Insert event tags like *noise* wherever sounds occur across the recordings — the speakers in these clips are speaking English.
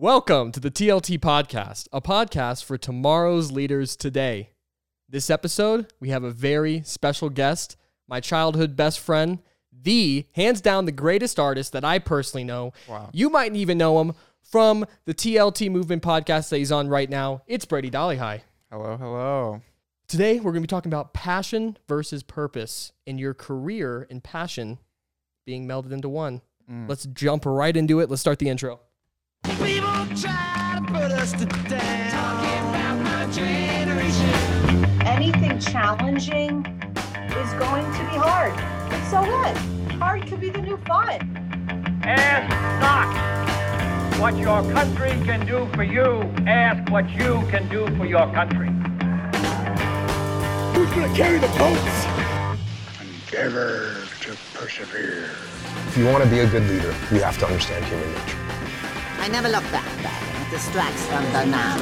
Welcome to the TLT Podcast, a podcast for tomorrow's leaders today. This episode, we have a very special guest, my childhood best friend, the hands down the greatest artist that I personally know. Wow. You might even know him from the TLT Movement podcast that he's on right now. It's Brady Dolly High. Hello, hello. Today, we're going to be talking about passion versus purpose and your career and passion being melded into one. Mm. Let's jump right into it. Let's start the intro. People try to put us to down. Talking about my generation. anything challenging is going to be hard. And so what? Hard could be the new fun. Ask not what your country can do for you. Ask what you can do for your country. Who's gonna carry the boats? Endeavor to persevere. If you want to be a good leader, you have to understand human nature. I never look back. It distracts from the now.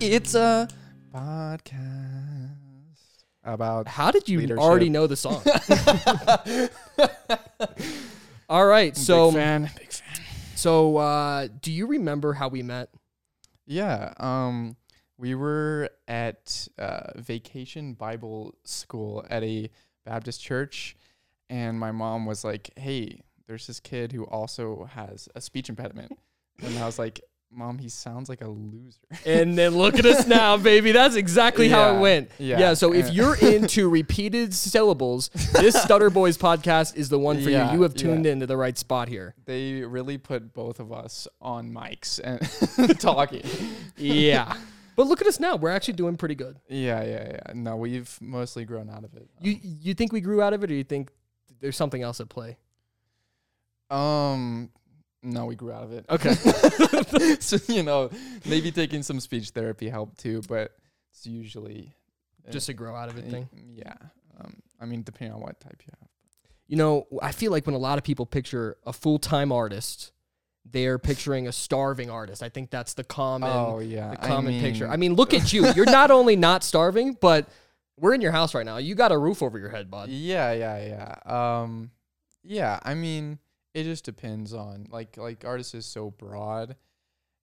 It's a podcast about. How did you Leadership. already know the song? All right, so big fan, big fan. so uh, do you remember how we met? Yeah. Um, we were at uh, vacation Bible school at a Baptist church, and my mom was like, "Hey, there's this kid who also has a speech impediment," *laughs* and I was like, "Mom, he sounds like a loser." And then look at us now, *laughs* baby. That's exactly how it Yeah, went. yeah, yeah. so if you're *laughs* into repeated syllables, this Stutter Boys podcast is the one for Yeah, you. You have tuned yeah. into the right spot here. they really put both of us on mics and talking. Yeah. But look at us now. We're actually doing pretty good. Yeah, yeah, yeah. No, we've mostly grown out of it. You you think we grew out of it or you think there's something else at play? Um, no, we grew out of it. Okay. *laughs* so you know, maybe taking some speech therapy helped too, but it's usually uh, Just a grow out of it thing. Yeah. Um, I mean, depending on what type you have. You know, I feel like when a lot of people picture a full-time artist, they're picturing a starving artist. I think that's the common oh yeah, the common picture. mean- I mean, look at you. You're not *laughs* only not starving, but we're in your house right now. You got a roof over your head, bud. Yeah, yeah, yeah. Um, yeah. I mean, it just depends on like like artist is so broad,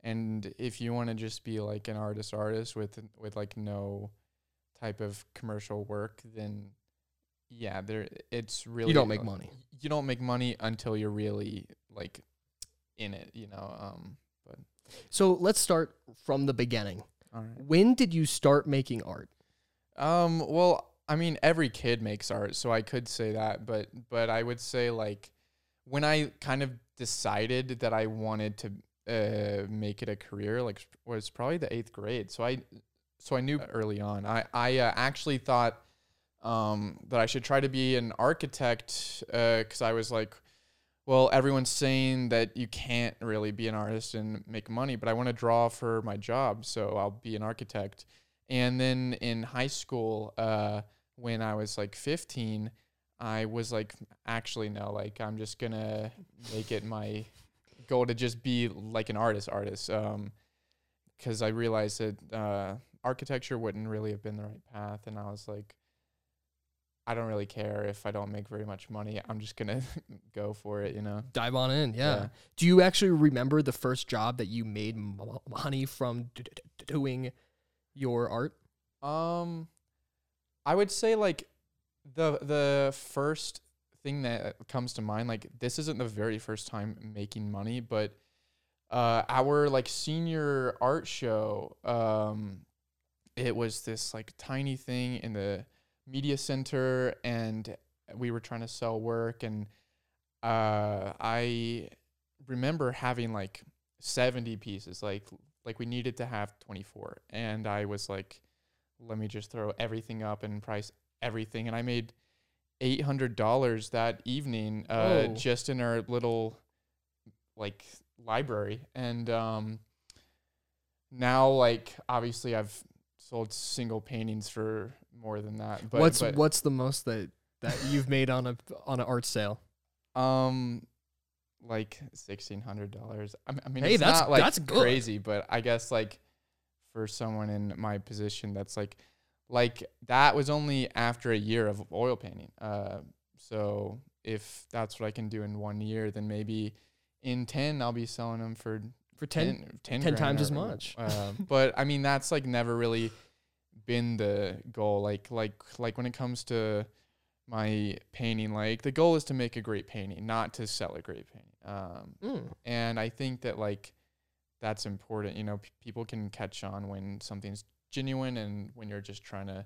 and if you want to just be like an artist artist with with like no type of commercial work, then yeah, there it's really You don't make money. You don't make money until you're really like in it, you know. Um, but So let's start from the beginning. all right. When did you start making art? Um, well, I mean, every kid makes art, so I could say that, but but I would say like when I kind of decided that I wanted to uh, make it a career, like was probably the eighth grade. So I so I knew early on. I I uh, actually thought um, that I should try to be an architect because I was like. Well, everyone's saying that you can't really be an artist and make money, but I want to draw for my job, so I'll be an architect. And then in high school, uh, when I was like 15, I was like, actually, no, like I'm just gonna make it my goal to just be like an artist, artist. Um, because I realized that uh, architecture wouldn't really have been the right path, and I was like, I don't really care if I don't make very much money. I'm just gonna *laughs* go for it, you know. Dive on in, yeah. Yeah. Do you actually remember the first job that you made money from d- d- doing your art? Um, I would say like the the first thing that comes to mind, like this isn't the very first time making money, but uh, our like senior art show, um, it was this like tiny thing in the media center, and we were trying to sell work, and uh, I remember having like seventy pieces, like like we needed to have twenty four, and I was like let me just throw everything up and price everything. And I made eight hundred dollars that evening, uh, Oh. just in our little like library. And um, now, like obviously, I've sold single paintings for more than that. But what's but, what's the most that that you've made on a on an art sale? um like sixteen hundred dollars. I mean, Hey, it's that's- not like that's good. crazy, but I guess like for someone in my position, that's like like that was only after a year of oil painting. Uh, so if that's what I can do in one year, then maybe in 10, I'll be selling them for For 10, 10, 10 grand times as much. Uh, but I mean, that's like never really been the goal. Like, like, like when it comes to my painting, like the goal is to make a great painting, not to sell a great painting. Um, Mm. and I think that like that's important. You know, p- people can catch on when something's genuine and when you're just trying to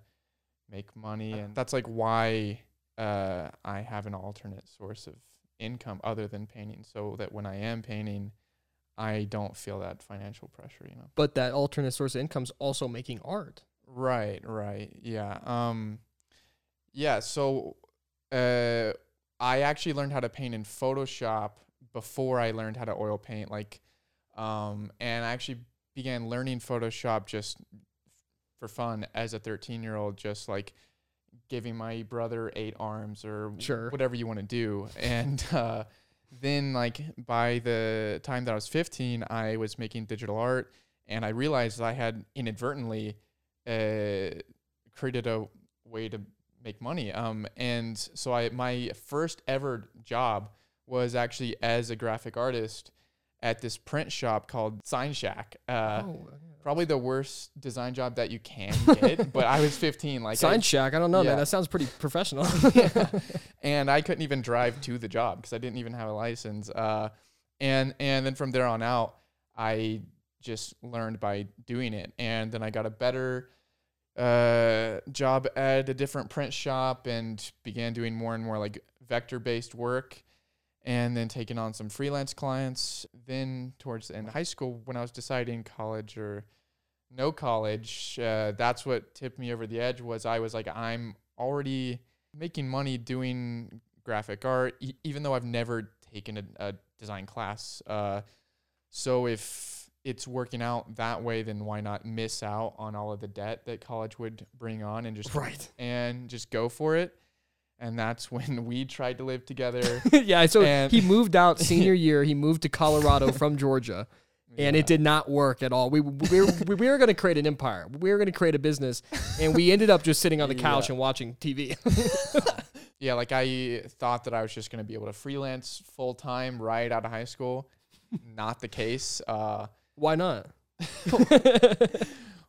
make money, and that's like why uh, I have an alternate source of income other than painting, so that when I am painting, I don't feel that financial pressure. You know. But that alternate source of income is also making art. Right, right. Yeah. Um yeah, so uh I actually learned how to paint in Photoshop before I learned how to oil paint like um and I actually began learning Photoshop just for fun as a 13-year-old just like giving my brother eight arms or Sure. whatever you want to do *laughs* and uh then like by the time that I was 15 I was making digital art and I realized I had inadvertently uh, created a way to make money. Um, and so I my first ever job was actually as a graphic artist at this print shop called Sign Shack. Uh, oh, Probably the worst design job that you can get, *laughs* but I was 15. Like I- Sign Shack. I don't know, yeah. man. That sounds pretty professional. *laughs* *laughs* and I couldn't even drive to the job because I didn't even have a license. Uh, and and then from there on out, I just learned by doing it, and then I got a better uh, job at a different print shop and began doing more and more like vector based work. And then taking on some freelance clients. Then towards the end of high school, when I was deciding college or no college, uh, that's what tipped me over the edge. Was I was like, I'm already making money doing graphic art, e- even though I've never taken a, a design class. Uh, so if it's working out that way, then why not miss out on all of the debt that college would bring on and just Right. and just go for it. And that's when we tried to live together. *laughs* yeah, so And- he moved out *laughs* senior year. He moved to Colorado from Georgia, and Yeah. it did not work at all. We we were, we were going to create an empire. We were going to create a business, and we ended up just sitting on the couch Yeah. and watching TV. *laughs* yeah, like I thought that I was just going to be able to freelance full time right out of high school. Not the case. Uh, Why not?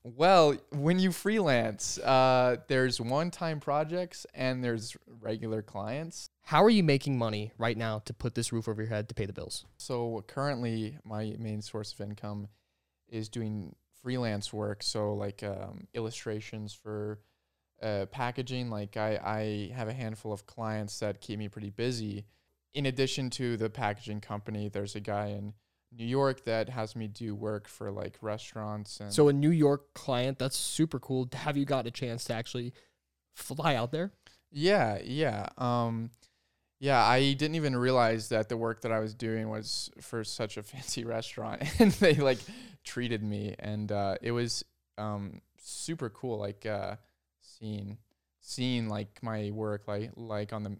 Well, when you freelance, uh, there's one-time projects and there's regular clients. How are you making money right now to put this roof over your head to pay the bills? So currently, my main source of income is doing freelance work. So like um, illustrations for uh, packaging. Like I, I have a handful of clients that keep me pretty busy. In addition to the packaging company, there's a guy in New York that has me do work for like restaurants and So a New York client, that's super cool. Have you got a chance to actually fly out there? Yeah, yeah. Um yeah, I didn't even realize that the work that I was doing was for such a *laughs* fancy restaurant *laughs* and they like treated me and uh it was um super cool like uh seeing seeing like my work like like on the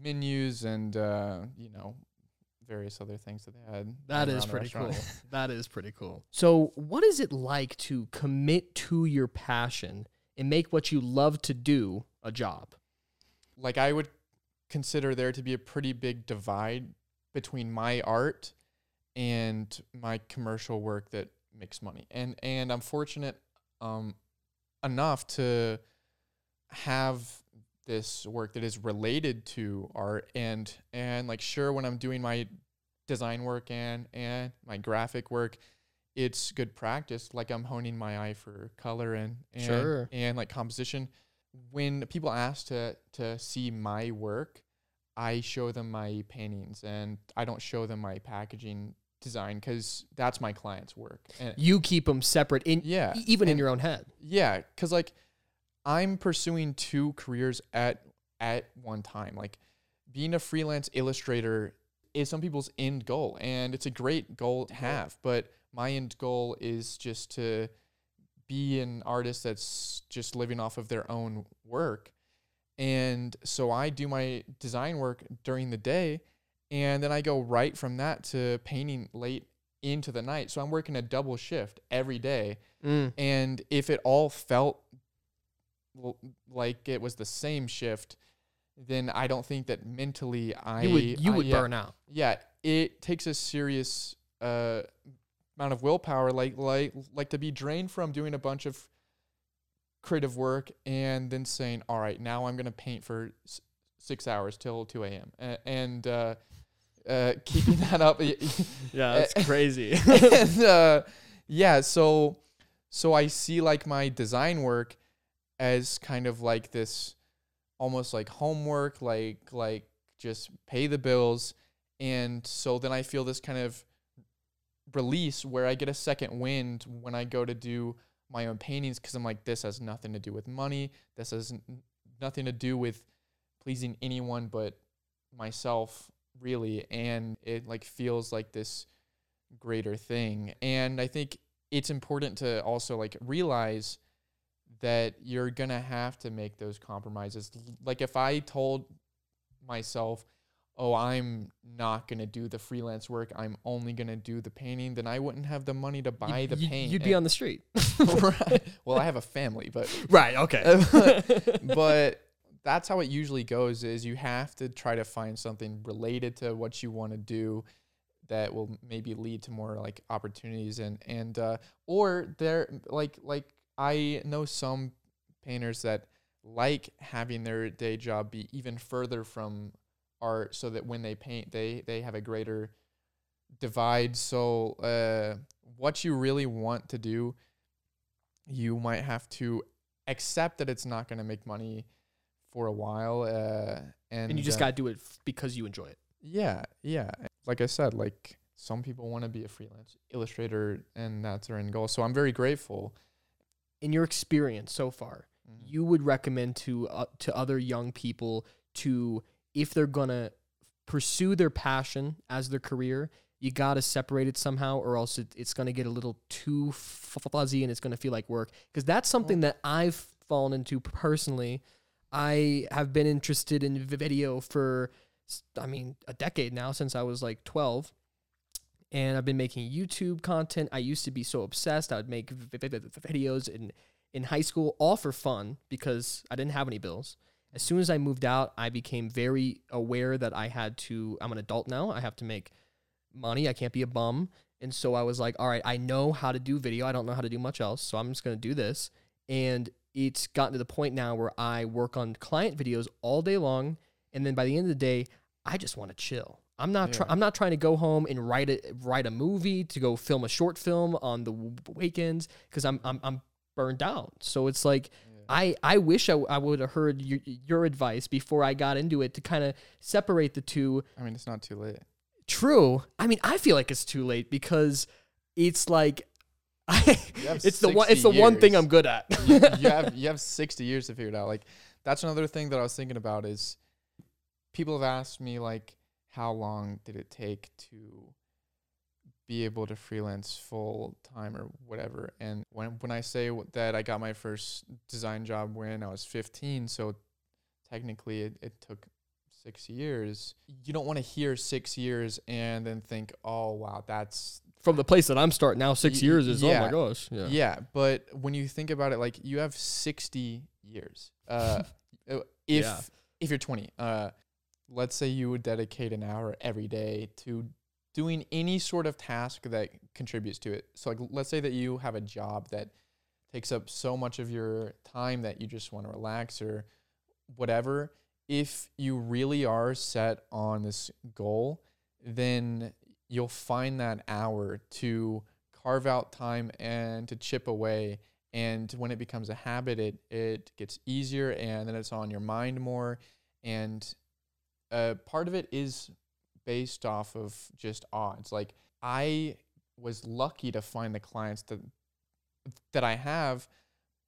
menus and uh you know various other things that they had That around is the pretty cool. *laughs* that is pretty cool. So, what is it like to commit to your passion and make what you love to do a job? like I would consider there to be a pretty big divide between my art and my commercial work that makes money. And and I'm fortunate um enough to have this work that is related to art and and like sure when I'm doing my design work and and my graphic work it's good practice like I'm honing my eye for color and and, Sure. and like composition when people ask to to see my work I show them my paintings and I don't show them my packaging design cuz that's my client's work and You keep them separate in Yeah, even in your own head. yeah, because like I'm pursuing two careers at at one time. Like being a freelance illustrator is some people's end goal, and it's a great goal to have. But my end goal is just to be an artist that's just living off of their own work. And so I do my design work during the day, and then I go right from that to painting late into the night. So I'm working a double shift every day. Mm. And if it all felt like it was the same shift, then I don't think that mentally I you would you I- would yeah, burn out. yeah, it takes a serious uh, amount of willpower, like like like to be drained from doing a bunch of creative work and then saying, "All right, now I'm gonna paint for s- six hours till two a.m." A- and uh, uh, *laughs* keeping that up. *laughs* Yeah, that's *laughs* crazy. and uh, yeah, so so I see like my design work as kind of like this almost like homework, like like just pay the bills. And so then I feel this kind of release where I get a second wind when I go to do my own paintings because I'm like, this has nothing to do with money. This has n- nothing to do with pleasing anyone but myself, really. And it like feels like this greater thing. And I think it's important to also like realize that you're gonna have to make those compromises. Like if I told myself, "Oh, I'm not gonna do the freelance work. I'm only gonna do the painting," then I wouldn't have the money to buy the You- paint. You'd be on the street. *laughs* *laughs* right. Well, I have a family, but *laughs* right. Okay. but that's how it usually goes is you have to try to find something related to what you want to do that will maybe lead to more like opportunities and and uh or there like like I know some painters that like having their day job be even further from art so that when they paint they they have a greater divide. So uh what you really want to do you might have to accept that it's not going to make money for a while uh and and you just uh, got to do it f- because you enjoy it. yeah yeah. Like i said like some people want to be a freelance illustrator and that's their end goal. So i'm very grateful In your experience so far, Mm-hmm. you would recommend to uh, to other young people to if they're gonna pursue their passion as their career, you gotta separate it somehow, or else it, it's gonna get a little too fuzzy and it's gonna feel like work. Because that's something that I've fallen into personally. I have been interested in video for, I mean, a decade now since I was like twelve. And I've been making YouTube content. I used to be so obsessed. I would make videos and in high school, all for fun because I didn't have any bills. As soon as I moved out, I became very aware that I had to, I'm an adult now. I have to make money. I can't be a bum. And so I was like, all right, I know how to do video. I don't know how to do much else. So I'm just going to do this. And it's gotten to the point now where I work on client videos all day long. And then by the end of the day, I just want to chill. I'm not. Try- I'm not trying to go home and write a write a movie to go film a short film on the weekends because I'm I'm I'm burned out. So it's like I I wish I would have heard your, your advice before I got into it to kind of separate the two. i mean it's not too late True. I mean, I feel like it's too late because it's like *laughs* I, it's the one it's the 60 one thing. I'm good at. you, you have *laughs* you have 60 years to figure it out like that's another thing that i was thinking about is people have asked me like how long did it take to be able to freelance full time or whatever and when when i say w- that i got my first design job when i was 15 so technically it, it took six years you don't want to hear six years and then think oh wow that's From the place that I'm starting now, six Y- years is oh my gosh. Yeah. yeah. but when you think about it, like you have sixty years. Uh, *laughs* uh, if Yeah. if you're twenty, uh, let's say you would dedicate an hour every day to doing any sort of task that contributes to it. So, like, let's say that you have a job that takes up so much of your time that you just want to relax or whatever. If you really are set on this goal, then you'll find that hour to carve out time and to chip away. And when it becomes a habit, it it gets easier, and then it's on your mind more. And uh, part of it is based off of just odds. Like I was lucky to find the clients that that I have,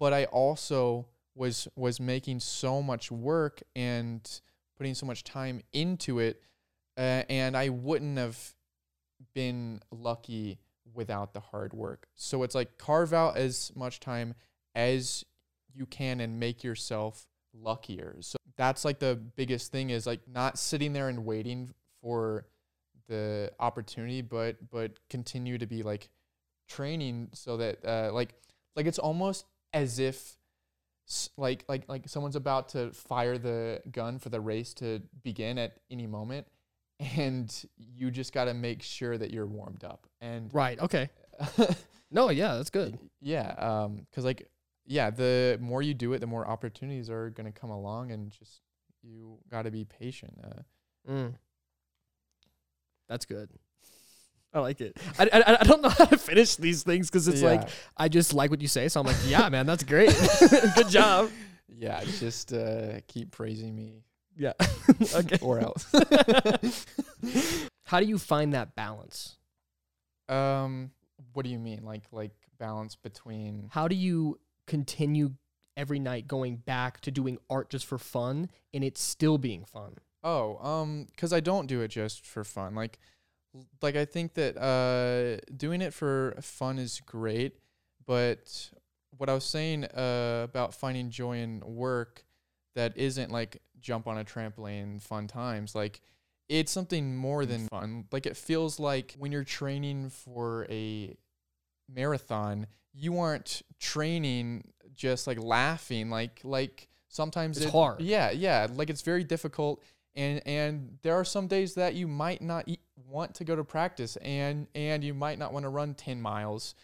but I also was was making so much work and putting so much time into it, uh, and I wouldn't have been lucky without the hard work. So it's like carve out as much time as you can and make yourself luckier. So that's like the biggest thing is like not sitting there and waiting for the opportunity, but but continue to be like training so that uh, like like it's almost as if like like like someone's about to fire the gun for the race to begin at any moment and you just got to make sure that you're warmed up and Right. Okay. *laughs* No, yeah, that's good. yeah um cuz like yeah the more you do it the more opportunities are going to come along and just you got to be patient uh, Mm. That's good. I like it. *laughs* I, I, I don't know how to finish these things because it's like I just like what you say, so I'm like, yeah, man, that's great. *laughs* good job. *laughs* yeah just uh keep praising me Yeah. okay. or else How do you find that balance? um what do you mean like like balance between How do you continue every night going back to doing art just for fun and it's still being fun? Oh, um, because I don't do it just for fun. Like, like I think that uh, doing it for fun is great, but what I was saying uh, about finding joy in work that isn't like jump on a trampoline, fun times. Like, it's something more than fun. Like, it feels like when you're training for a marathon, you aren't training just like laughing. Like, like sometimes It's it- hard. Yeah, yeah. Like it's very difficult and and there are some days that you might not e- want to go to practice and and you might not want to run 10 miles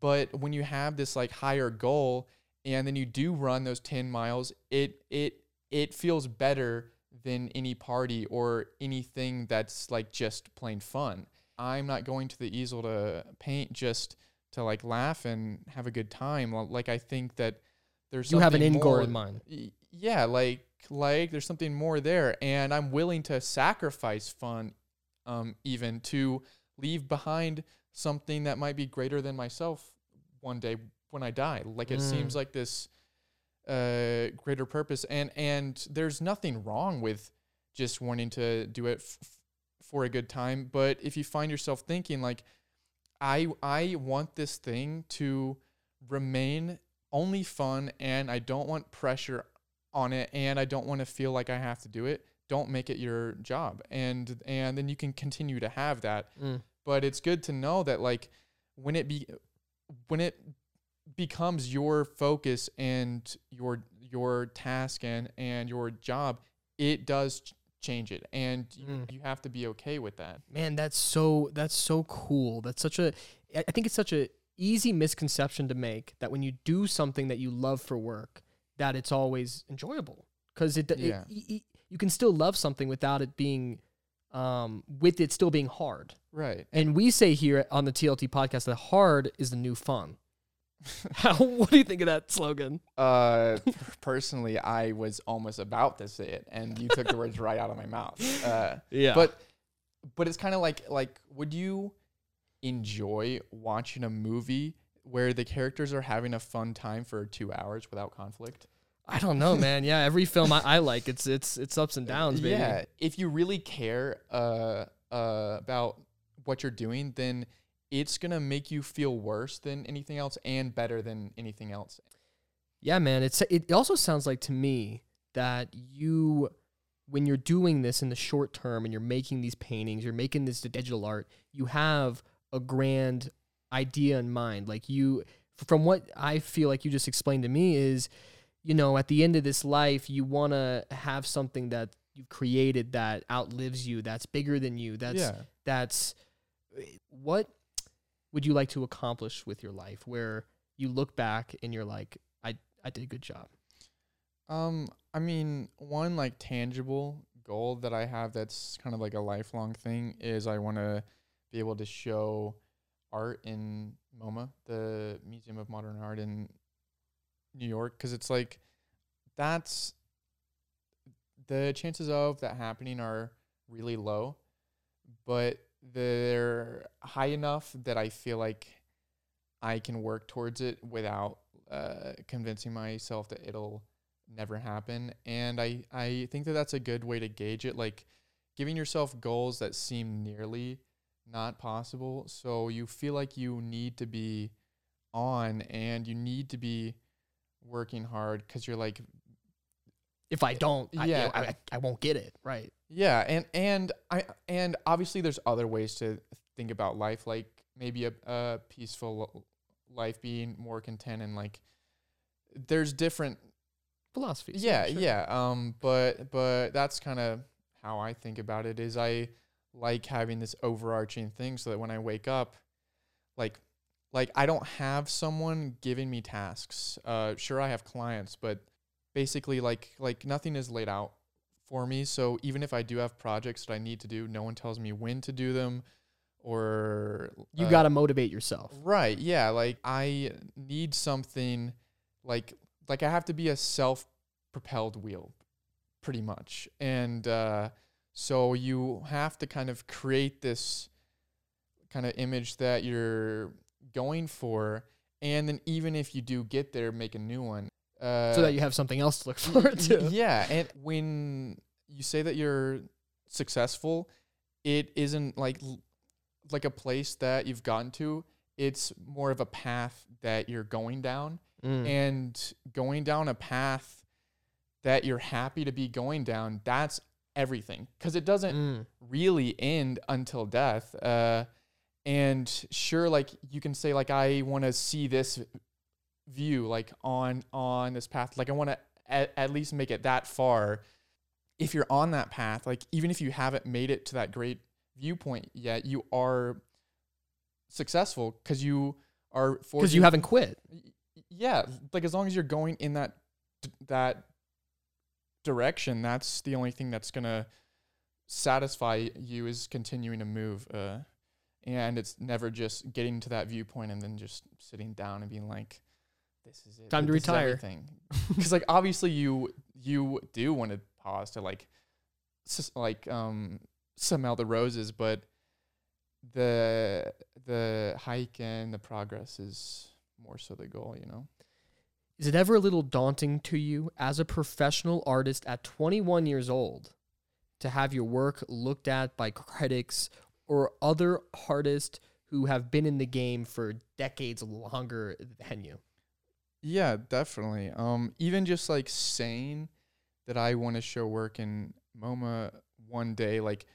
but when you have this like higher goal and then you do run those 10 miles it it it feels better than any party or anything that's like just plain fun i'm not going to the easel to paint just to like laugh and have a good time like i think that there's You have an end goal in mind. yeah like like there's something more there and i'm willing to sacrifice fun um even to leave behind something that might be greater than myself one day when i die like it seems Mm. like this uh greater purpose and and there's nothing wrong with just wanting to do it f- for a good time but if you find yourself thinking like i i want this thing to remain only fun and I don't want pressure on it and I don't want to feel like I have to do it. Don't make it your job. And and then you can continue to have that. Mm. But it's good to know that like when it be when it becomes your focus and your your task and and your job, it does change it and you, Mm. you have to be okay with that. Man, that's so that's so cool. That's such a i think it's such a easy misconception to make that when you do something that you love for work, that it's always enjoyable because it, it- Yeah. y- y- you can still love something without it being um with it still being hard. Right. And we say here on the TLT podcast that hard is the new fun. *laughs* How, what do you think of that slogan? Uh, *laughs* personally, I was almost about to say it, and you took the words right out of my mouth. Uh, Yeah. but but it's kind of like like would you enjoy watching a movie where the characters are having a fun time for two hours without conflict? I don't know, man. Yeah, every film I, I like, it's it's it's ups and downs, baby. Yeah, if you really care uh, uh, about what you're doing, then it's gonna make you feel worse than anything else and better than anything else. Yeah, man. It's it also sounds like to me that you when you're doing this in the short term and you're making these paintings, you're making this digital art, you have a grand idea in mind. Like you from what I feel like you just explained to me is, you know, at the end of this life, you want to have something that you've created that outlives you, that's bigger than you. That's yeah. that's eh, what would you like to accomplish with your life where you look back and you're like I I did a good job. Um, I mean, one like tangible goal that I have that's kind of like a lifelong thing is I want to be able to show art in MoMA, the Museum of Modern Art in New York, because it's like that's the chances of that happening are really low, but they're high enough that I feel like I can work towards it without uh, convincing myself that it'll never happen. And I, I think that that's a good way to gauge it. Like giving yourself goals that seem nearly not possible. So you feel like you need to be on and you need to be working hard because you're like, If I don't, I, Yeah. I, I, I won't get it right. Yeah. And, and I, and obviously there's other ways to think about life, like maybe a, a peaceful life being more content and like there's different philosophies. yeah sure. yeah um but but that's kind of how i think about it is i like having this overarching thing so that when i wake up like like i don't have someone giving me tasks uh sure i have clients but basically like like nothing is laid out for me so even if i do have projects that i need to do no one tells me when to do them or You uh, got to motivate yourself. Right. Yeah. Like I need something like like I have to be a self propelled wheel pretty much. And uh so you have to kind of create this kind of image that you're going for and then even if you do get there make a new one. Uh so that you have something else to look *laughs* forward to. Yeah, and when you say that you're successful, it isn't like like a place that you've gotten to. It's more of a path that you're going down, Mm. and going down a path that you're happy to be going down. That's everything because it doesn't Mm. really end until death. Uh, and sure, like you can say, like I want to see this view, like on on this path. Like I want to at, at least make it that far. If you're on that path, like even if you haven't made it to that great viewpoint yet, you are successful because you are Because you haven't quit. Yeah like as long as you're going in that that direction that's the only thing that's gonna satisfy you is continuing to move uh and it's never just getting to that viewpoint and then just sitting down and being like this is it Time to this retire. because *laughs* like obviously you you do want to pause to like s- like um smell the roses but the the hike and the progress is more so the goal you know Is it ever a little daunting to you as a professional artist at 21 years old to have your work looked at by critics or other artists who have been in the game for decades longer than you? Yeah, definitely. Um, even just like saying that I want to show work in MoMA one day, like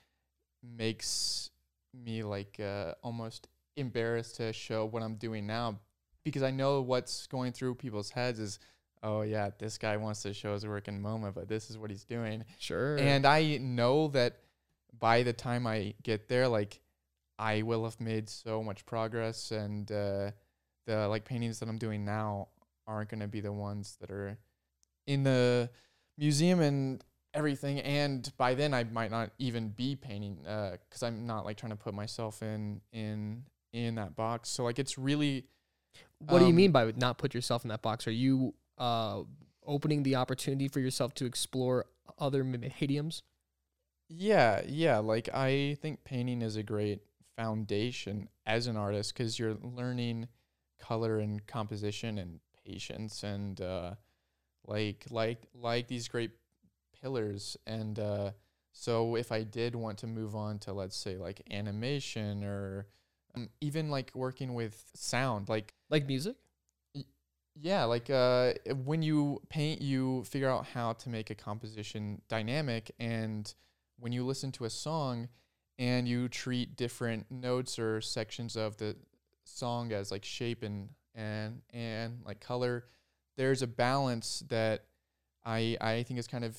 makes me like uh, almost embarrassed to show what I'm doing now because I know what's going through people's heads is, oh yeah, this guy wants to show his work in MoMA, but this is what he's doing. Sure. And I know that by the time I get there, like I will have made so much progress, and uh, the like paintings that I'm doing now aren't gonna be the ones that are in the museum and everything. And by then, I might not even be painting because I'm not like trying to put myself in in in that box. So like it's really what do you um, mean by not put yourself in that box? Are you uh, opening the opportunity for yourself to explore other mediums? Yeah, yeah. Like I think painting is a great foundation as an artist because you're learning color and composition and patience and uh, like like like these great pillars. And uh, so if I did want to move on to let's say like animation or um, even like working with sound, like Like music? yeah, like uh, when you paint, you figure out how to make a composition dynamic, and when you listen to a song, and you treat different notes or sections of the song as like shape and and and like color, there's a balance that I I think is kind of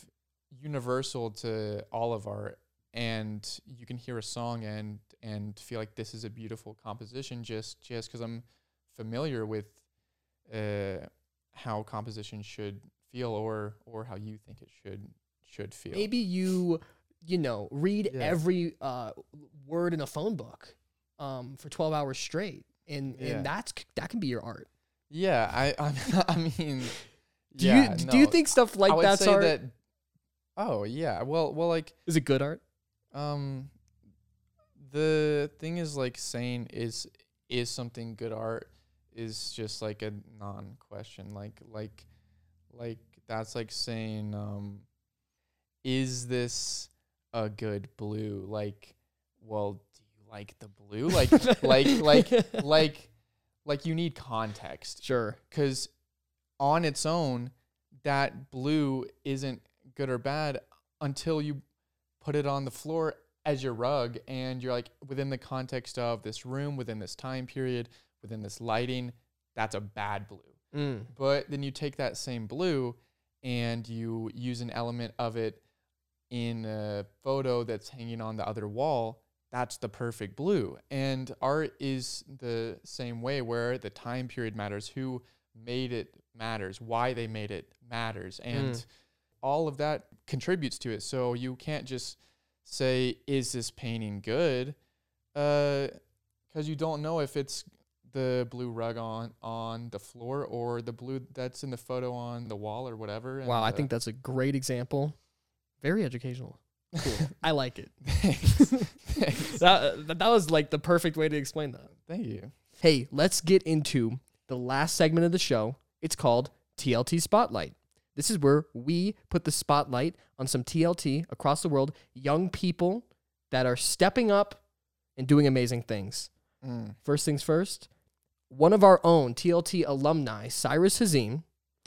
universal to all of art, and you can hear a song and and feel like this is a beautiful composition just just because I'm familiar with uh, how composition should feel or or how you think it should should feel. Maybe you, you know, read Yeah. every uh, word in a phone book um, for 12 hours straight. And, Yeah. and that's that can be your art. Yeah, I *laughs* I, I mean, Do yeah, you do you think stuff like I would that's say art? that. Oh yeah, well well like Is it good art? um, the thing is like saying is is something good art is just like a non question like like like that's like saying um is this a good blue like well like the blue like like like *laughs* like like you need context Sure. because on its own, that blue isn't good or bad until you put it on the floor as your rug and you're like within the context of this room, within this time period, within this lighting, that's a bad blue. Mm. But then you take that same blue and you use an element of it in a photo that's hanging on the other wall. That's the perfect blue. And art is the same way where the time period matters, who made it matters, why they made it matters. And Mm. all of that contributes to it. So you can't just say, is this painting good? Because you don't know if it's the blue rug on on the floor or the blue that's in the photo on the wall or whatever. Wow, I uh, think that's a great example. Very educational. *laughs* Cool. I like it. That, that was like the perfect way to explain that. Thank you. Hey, let's get into the last segment of the show. It's called TLT Spotlight. This is where we put the spotlight on some TLT across the world, young people that are stepping up and doing amazing things. Mm. First things first, one of our own TLT alumni, Cyrus Hazim,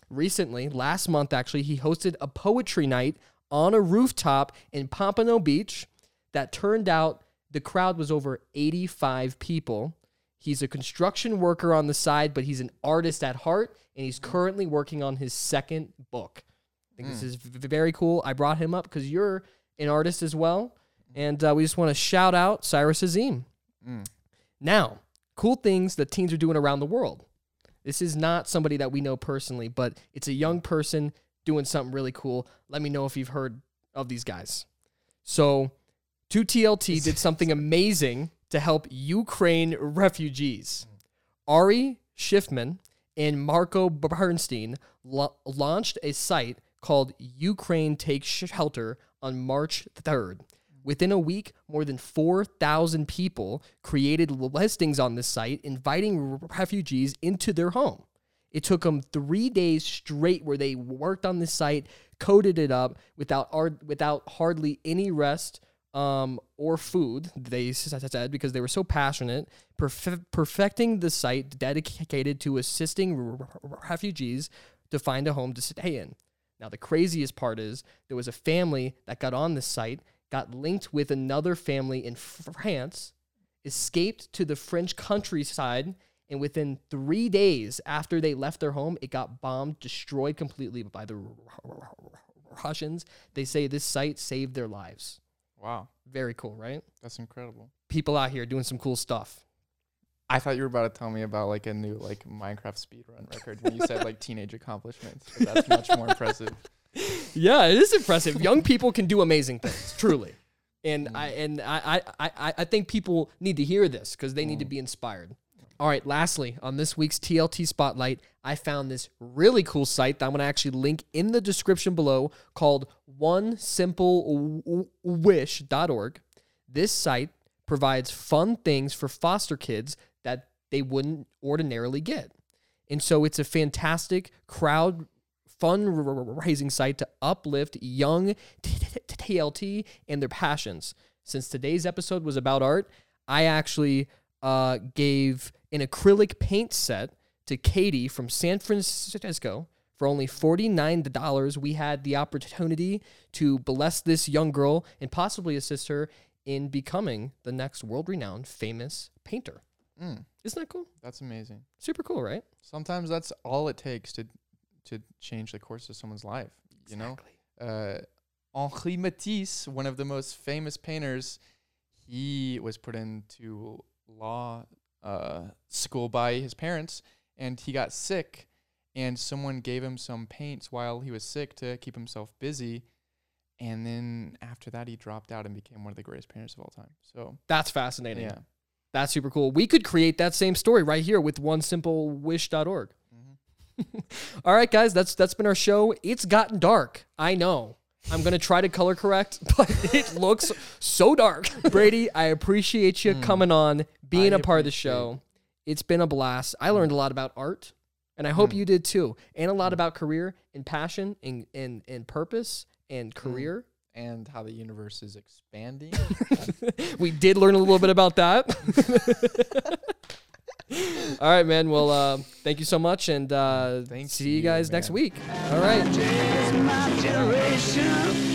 recently, last month actually, he hosted a poetry night on a rooftop in Pompano Beach that turned out the crowd was over 85 people. He's a construction worker on the side, but he's an artist at heart, and he's currently working on his second book. I think this is v- very cool. I brought him up because you're an artist as well, and uh, we just want to shout out Cyrus Azim. Mm. Now, cool things that teens are doing around the world. This is not somebody that we know personally, but it's a young person doing something really cool. Let me know if you've heard of these guys. So, 2TLT did something amazing to help Ukraine refugees. Avi Schiffmann and Marco Burstein lo- launched a site called Ukraine Takes Shelter on March 3rd. Within a week, more than 4,000 people created listings on this site inviting refugees into their home. It took them three days straight where they worked on this site, coded it up without ar- without hardly any rest um, or food. They said because they were so passionate, perf- perfecting the site dedicated to assisting r- r- refugees to find a home to stay in. Now the craziest part is there was a family that got on this site, got linked with another family in France, escaped to the French countryside, and within three days after they left their home, it got bombed, destroyed completely by the Russians. They say this site saved their lives. Wow, Very cool, right? that's incredible. People out here doing some cool stuff. I thought you were about to tell me about like a new like Minecraft speedrun record when you said like *laughs* teenage accomplishments. but That's much more impressive. *laughs* Yeah, it is impressive. Young people can do amazing things, truly. And mm. I and I I, I, I think people need to hear this because they need to mm. be inspired. All right, lastly, on this week's TLT Spotlight, I found this really cool site that I'm going to actually link in the description below called onesimplewish.org. This site provides fun things for foster kids that they wouldn't ordinarily get. And so it's a fantastic crowd fundraising site to uplift young TLT and their passions. Since today's episode was about art, I actually uh, gave an acrylic paint set to Katie from San Francisco for only $49. We had the opportunity to bless this young girl and possibly assist her in becoming the next world renowned famous painter. Mm, Isn't that cool? that's amazing. Super cool, right? Sometimes that's all it takes to to change the course of someone's life. You know, uh, Henri Matisse, one of the most famous painters, he was put into law uh, school by his parents, and he got sick, and someone gave him some paints while he was sick to keep himself busy. And then after that, he dropped out and became one of the greatest painters of all time. So, That's fascinating. yeah. That's super cool. We could create that same story right here with onesimplewish.org. *laughs* All right, guys, that's that's been our show. It's gotten dark. I know. I'm gonna try to color correct, *laughs* but it looks so dark. *laughs* Brady, I appreciate you hmm. coming on, being I a part of the show. It's been a blast. I learned a lot about art, and I hope hmm. you did too, and a lot hmm. about career and passion and and, and purpose and career. And how the universe is expanding. *laughs* we did learn a little bit about that. All right, man. Well, uh, thank you so much, and uh, see you you, guys next week. All right. It's my generation.